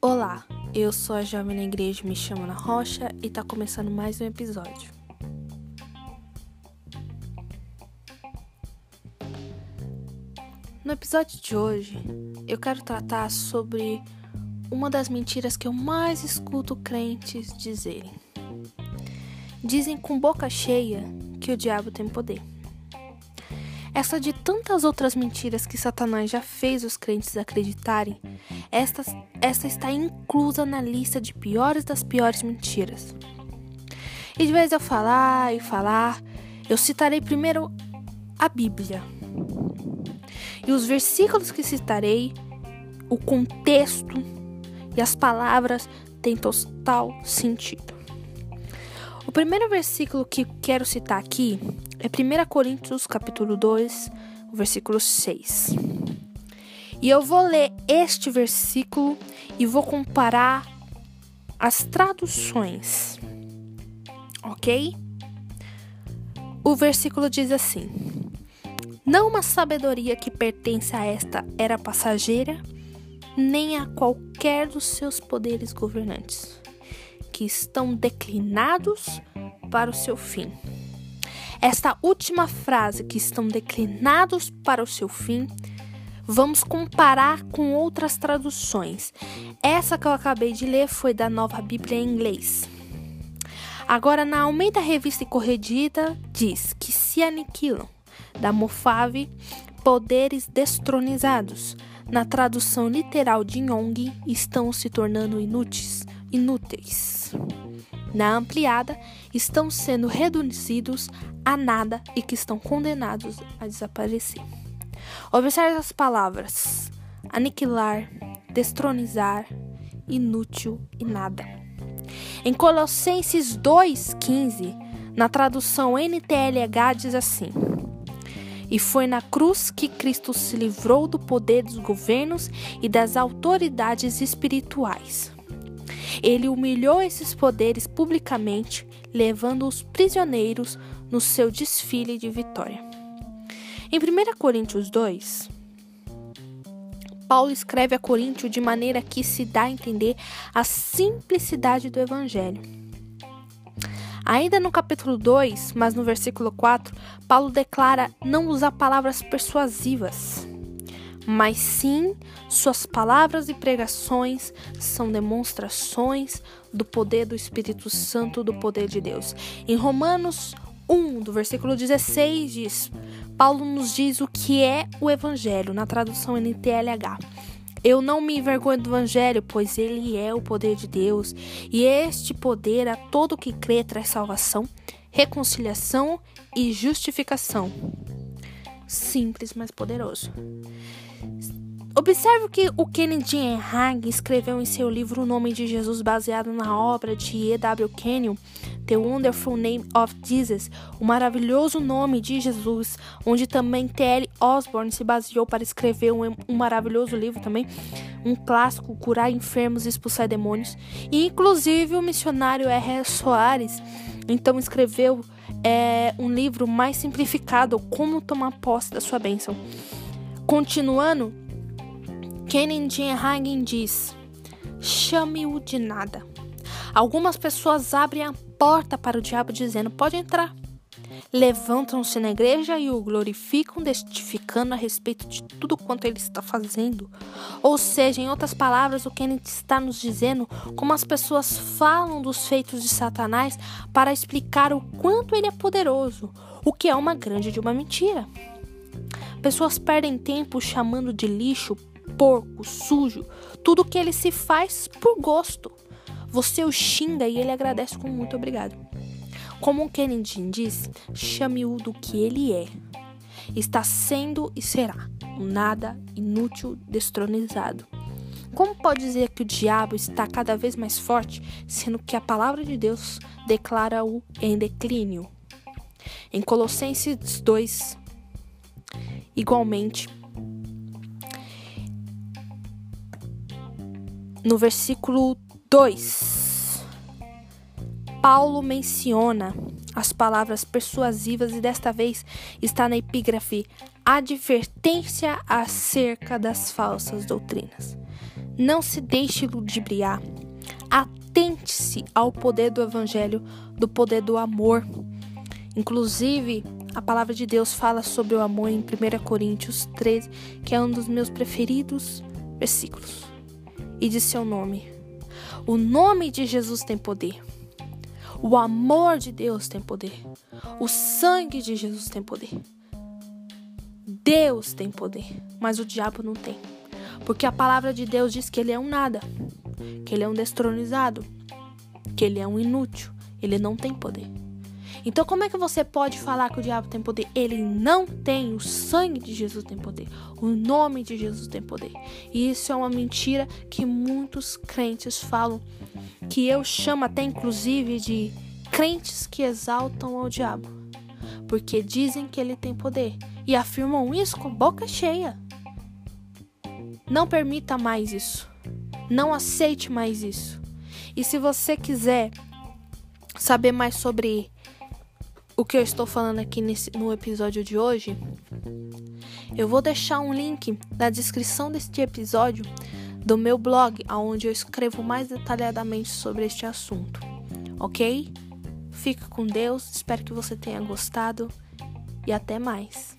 Olá, eu sou a jovem na igreja, me chamo Ana Rocha e tá começando mais um episódio. No episódio de hoje, eu quero tratar sobre uma das mentiras que eu mais escuto crentes dizerem. Dizem com boca cheia que o diabo tem poder. Essa de tantas outras mentiras que Satanás já fez os crentes acreditarem, esta, esta está inclusa na lista de piores das piores mentiras. E de vez eu falar e falar, eu citarei primeiro a Bíblia e os versículos que citarei, o contexto e as palavras têm total sentido. O primeiro versículo que quero citar aqui é 1 Coríntios capítulo 2, versículo 6. E eu vou ler este versículo e vou comparar as traduções. OK? O versículo diz assim: não uma sabedoria que pertence a esta era passageira, nem a qualquer dos seus poderes governantes, que estão declinados para o seu fim. Esta última frase, que estão declinados para o seu fim, vamos comparar com outras traduções. Essa que eu acabei de ler foi da Nova Bíblia em inglês. Agora, na Almeida Revista e Corrigida, diz que se aniquilam da Mofave, poderes destronizados. Na tradução literal de Yong, estão se tornando inúteis. Inúteis. Na ampliada, estão sendo reduzidos a nada e que estão condenados a desaparecer. Observe as palavras: aniquilar, destronizar, inútil e nada. Em Colossenses 2,15, na tradução NTLH, diz assim. E foi na cruz que Cristo se livrou do poder dos governos e das autoridades espirituais. Ele humilhou esses poderes publicamente, levando-os prisioneiros no seu desfile de vitória. Em 1 Coríntios 2, Paulo escreve a Coríntio de maneira que se dá a entender a simplicidade do evangelho. Ainda no capítulo 2, mas no versículo 4, Paulo declara não usar palavras persuasivas, mas sim suas palavras e pregações são demonstrações do poder do Espírito Santo, do poder de Deus. Em Romanos 1, do versículo 16, diz: Paulo nos diz o que é o Evangelho, na tradução NTLH. Eu não me envergonho do Evangelho, pois ele é o poder de Deus, e este poder a todo que crê traz salvação, reconciliação e justificação. Simples, mas poderoso. Observe que o Kennedy Hagin escreveu em seu livro O Nome de Jesus, baseado na obra de E.W. Kenyon, The Wonderful Name of Jesus, o maravilhoso nome de Jesus, onde também T.L. Osborne se baseou para escrever um, um maravilhoso livro também, um clássico, Curar Enfermos e Expulsar Demônios. E inclusive o missionário R. Soares, então escreveu é, um livro mais simplificado, Como Tomar Posse da Sua Bênção. Continuando, Kennedy Hagen diz: chame-o de nada. Algumas pessoas abrem a porta para o diabo dizendo: pode entrar. Levantam-se na igreja e o glorificam, testificando a respeito de tudo quanto ele está fazendo. Ou seja, em outras palavras, o Kennedy está nos dizendo como as pessoas falam dos feitos de Satanás para explicar o quanto ele é poderoso, o que é uma grande de uma mentira. Pessoas perdem tempo chamando de lixo porco, sujo, tudo que ele se faz por gosto. Você o xinga e ele agradece com muito obrigado. Como o Kennedy diz, chame-o do que ele é. Está sendo e será um nada inútil destronizado. Como pode dizer que o diabo está cada vez mais forte, sendo que a palavra de Deus declara-o em declínio? Em Colossenses 2, igualmente, no versículo 2, Paulo menciona as palavras persuasivas e desta vez está na epígrafe advertência acerca das falsas doutrinas. Não se deixe ludibriar. Atente-se ao poder do evangelho, do poder do amor. Inclusive, a palavra de Deus fala sobre o amor em 1 Coríntios 13, que é um dos meus preferidos versículos. E diz seu nome. O nome de Jesus tem poder. O amor de Deus tem poder. O sangue de Jesus tem poder. Deus tem poder, mas o diabo não tem. Porque a palavra de Deus diz que ele é um nada, que ele é um destronizado, que ele é um inútil, ele não tem poder. Então, como é que você pode falar que o diabo tem poder? Ele não tem. O sangue de Jesus tem poder. O nome de Jesus tem poder. E isso é uma mentira que muitos crentes falam, que eu chamo até inclusive de crentes que exaltam ao diabo, porque dizem que ele tem poder e afirmam isso com boca cheia. Não permita mais isso. Não aceite mais isso. E se você quiser saber mais sobre o que eu estou falando aqui nesse, no episódio de hoje, eu vou deixar um link na descrição deste episódio do meu blog, onde eu escrevo mais detalhadamente sobre este assunto, ok? Fique com Deus, espero que você tenha gostado e até mais.